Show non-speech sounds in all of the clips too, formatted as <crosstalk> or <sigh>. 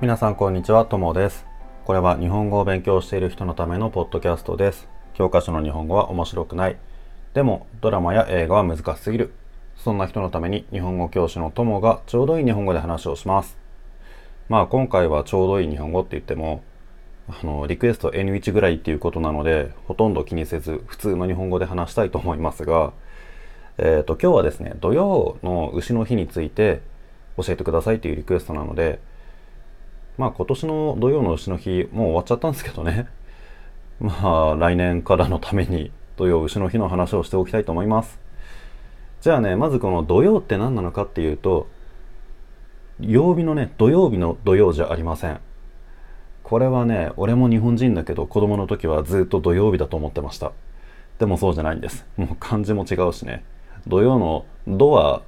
皆さんこんにちは、ともです。これは日本語を勉強している人のためのポッドキャストです。教科書の日本語は面白くない。でも、ドラマや映画は難しすぎる。そんな人のために日本語教師のともがちょうどいい日本語で話をします。まあ今回はちょうどいい日本語って言っても、あの、リクエスト N1 ぐらいっていうことなので、ほとんど気にせず普通の日本語で話したいと思いますが、えっ、と、今日はですね、土曜の牛の日について教えてくださいというリクエストなので、まあ今年の土曜の牛の日もう終わっちゃったんですけどね。<laughs> まあ来年からのために土曜牛の日の話をしておきたいと思います。じゃあね、まずこの土曜って何なのかっていうと、曜日のね、土曜日の土曜じゃありません。これはね、俺も日本人だけど子供の時はずっと土曜日だと思ってました。でもそうじゃないんです。もう漢字も違うしね。土曜の土は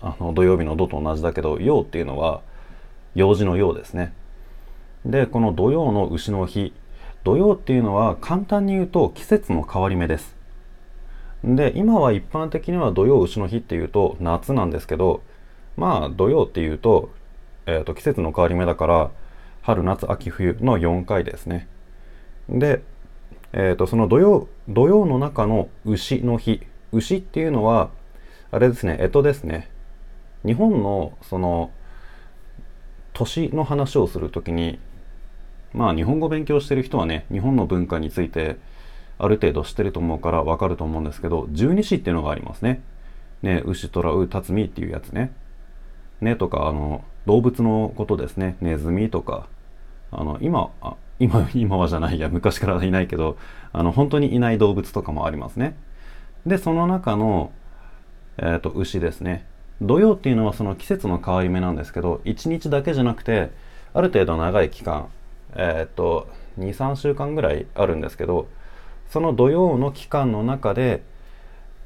あの土曜日の土と同じだけど、曜っていうのは用事のようですね。で、この土曜の牛の日。土曜っていうのは簡単に言うと季節の変わり目です。で、今は一般的には土曜牛の日っていうと夏なんですけど、まあ土曜っていうと、えっ、と季節の変わり目だから春、夏、秋、冬の4回ですね。で、えっ、とその土曜、土曜の中の牛の日。牛っていうのは、あれですね、干支ですね。日本のその年の話をするときにまあ日本語勉強してる人はね日本の文化についてある程度知ってると思うからわかると思うんですけど十二支っていうのがありますね。ね牛虎う辰巳っていうやつね。ねとかあの動物のことですねネズミとかあの今あ今今はじゃないや昔からいないけどあの本当にいない動物とかもありますね。でその中の、えー、と牛ですね土曜っていうのはその季節の変わり目なんですけど1日だけじゃなくてある程度長い期間えーっと23週間ぐらいあるんですけどその土曜の期間の中で、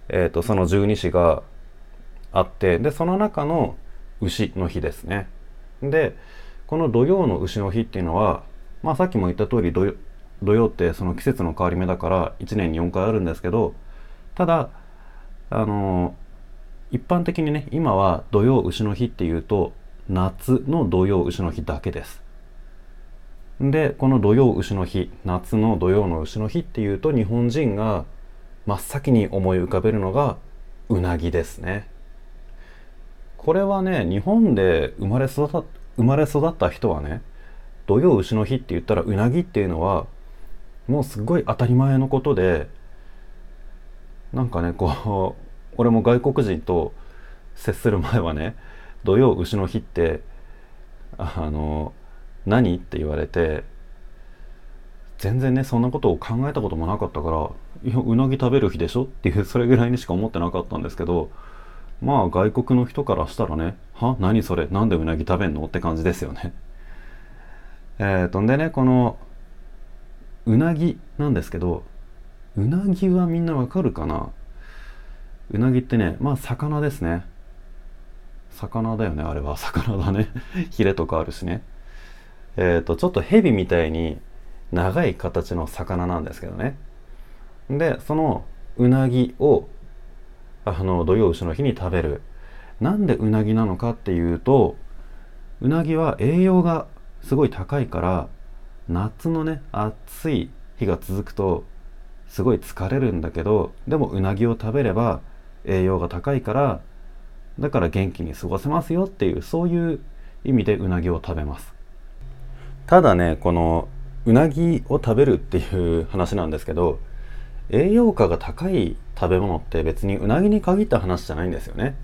えーっとその十二支があってでその中の牛の日ですね。でこの土曜の牛の日っていうのはまあさっきも言った通り土土曜ってその季節の変わり目だから1年に4回あるんですけどただあの一般的にね今は土曜牛の日っていうと夏の土曜牛の日だけです。でこの土曜牛の日夏の土曜の牛の日っていうと日本人が真っ先に思い浮かべるのがうなぎですね。これはね日本で生まれ育った生まれ育った人はね土曜牛の日って言ったらうなぎっていうのはもうすっごい当たり前のことでなんかねこう俺も外国人と接する前はね <laughs> 土曜牛の日ってあの何って言われて全然ねそんなことを考えたこともなかったからいやうなぎ食べる日でしょっていうそれぐらいにしか思ってなかったんですけどまあ外国の人からしたらねは？何それ？なんでうなぎ食べんのって感じですよね。<laughs> えーとんでねこのうなぎなんですけどうなぎはみんなわかるかな？うなぎってねまあ魚ですね。魚だよねあれは。<laughs> 魚だね。ヒレとかあるしね。えっ、とちょっとヘビみたいに長い形の魚なんですけどね。でそのうなぎをあの土曜牛の日に食べる。なんでうなぎなのかっていうとうなぎは栄養がすごい高いから夏のね暑い日が続くとすごい疲れるんだけどでもうなぎを食べれば栄養が高いからだから元気に過ごせますよっていうそういう意味でうなぎを食べます。ただねこのうなぎを食べるっていう話なんですけど栄養価が高い食べ物って別にうなぎに限った話じゃないんですよね。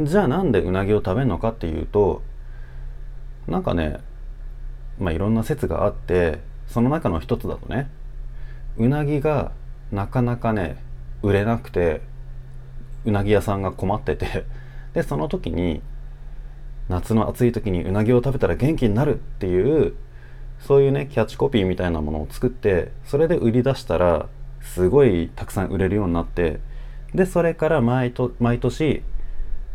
じゃあなんでうなぎを食べるのかっていうとなんかねまあいろんな説があってその中の一つだとねうなぎがなかなかね売れなくてうなぎ屋さんが困ってて。<laughs> でその時に夏の暑い時にうなぎを食べたら元気になるっていうそういうねキャッチコピーみたいなものを作ってそれで売り出したらすごいたくさん売れるようになってでそれから毎と毎年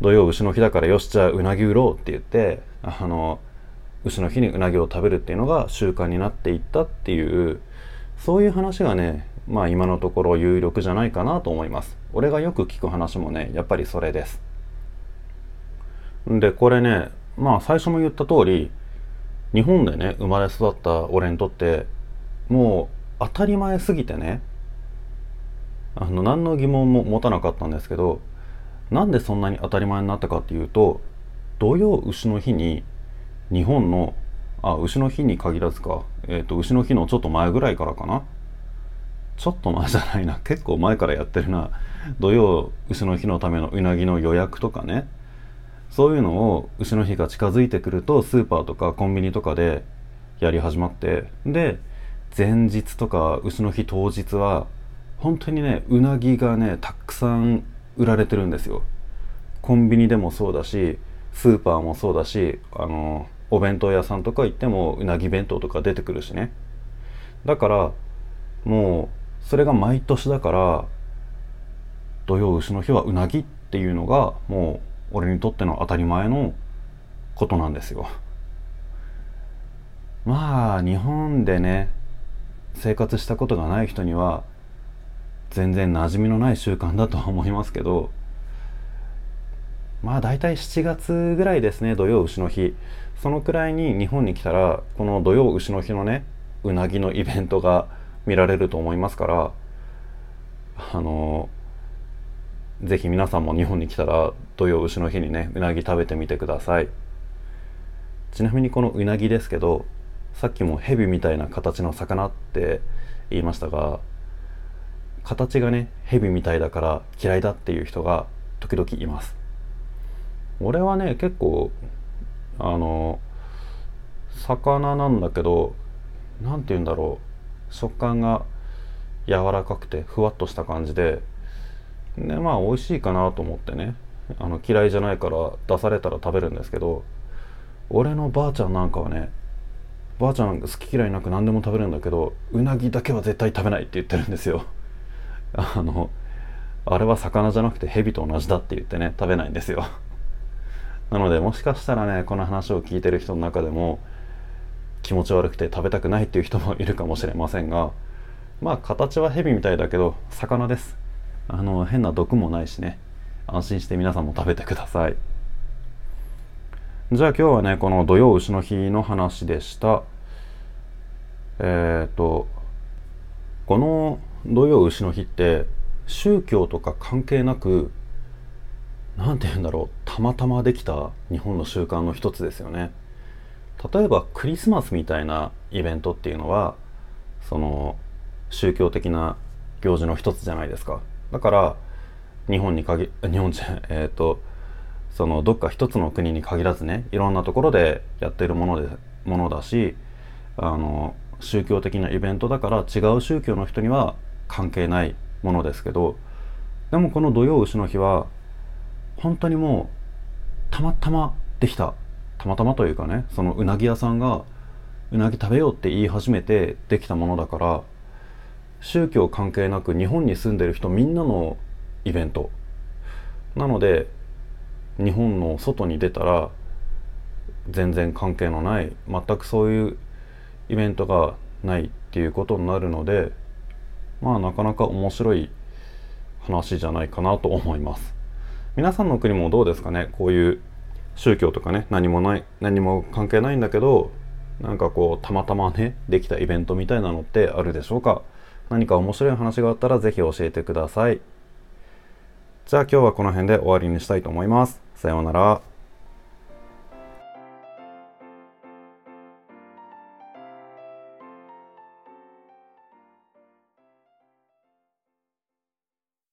土曜牛の日だからよしじゃあうなぎ売ろうって言ってあの牛の日にうなぎを食べるっていうのが習慣になっていったっていうそういう話がねまあ今のところ有力じゃないかなと思います。俺がよく聞く話もねやっぱりそれです。でこれねまあ最初も言った通り日本でね生まれ育った俺にとってもう当たり前すぎてねあの何の疑問も持たなかったんですけどなんでそんなに当たり前になったかっていうと土曜牛の日に日本のあ牛の日に限らずか、えーと、牛の日のちょっと前ぐらいからかなちょっと前じゃないな。結構前からやってるな。土曜牛の日のためのうなぎの予約とかね。そういうのを牛の日が近づいてくるとスーパーとかコンビニとかでやり始まって。で前日とか牛の日当日は本当にねうなぎがねたくさん売られてるんですよ。コンビニでもそうだしスーパーもそうだしあのお弁当屋さんとか行ってもうなぎ弁当とか出てくるしね。だからもうそれが毎年だから土曜牛の日はうなぎっていうのがもう俺にとっての当たり前のことなんですよ。まあ日本でね生活したことがない人には全然馴染みのない習慣だとは思いますけどまあ大体7月ぐらいですね土曜牛の日。そのくらいに日本に来たらこの土曜牛の日のねうなぎのイベントが見られると思いますからあのぜひ皆さんも日本に来たら土曜牛の日にねうなぎ食べてみてください。ちなみにこのうなぎですけどさっきもヘビみたいな形の魚って言いましたが形がねヘビみたいだから嫌いだっていう人が時々います。俺はね結構あの魚なんだけど何て言うんだろう。食感が柔らかくてふわっとした感じででまあ美味しいかなと思ってね。あの嫌いじゃないから出されたら食べるんですけど俺のばあちゃんなんかはねばあちゃん好き嫌いなく何でも食べるんだけどうなぎだけは絶対食べないって言ってるんですよ。<laughs> あのあれは魚じゃなくて蛇と同じだって言ってね食べないんですよ。<laughs> なのでもしかしたらねこの話を聞いてる人の中でも気持ち悪くて食べたくないっていう人もいるかもしれませんがまあ形は蛇みたいだけど魚です。あの変な毒もないしね。安心して皆さんも食べてください。じゃあ今日はねこの土曜牛の日の話でした。えっ、ー、とこの土曜牛の日って宗教とか関係なく何て言うんだろうたまたまできた日本の習慣の一つですよね。例えばクリスマスみたいなイベントっていうのはその宗教的な行事の一つじゃないですか。だから日本に限 <laughs> 日本じゃえっ、ー、とそのどっか一つの国に限らずねいろんなところでやってるものでものだしあの宗教的なイベントだから違う宗教の人には関係ないものですけどでもこの土曜牛の日は本当にもうたまたまできたたまたまというかねそのうなぎ屋さんがうなぎ食べようって言い始めてできたものだから宗教関係なく日本に住んでる人みんなのイベント。なので日本の外に出たら全然関係のない全くそういうイベントがないっていうことになるのでまあなかなか面白い話じゃないかなと思います。皆さんの国もどうですかね？こういう宗教とかね何もない何も関係ないんだけどなんかこうたまたまねできたイベントみたいなのってあるでしょうか。何か面白い話があったら是非教えてください。じゃあ今日はこの辺で終わりにしたいと思います。さようなら。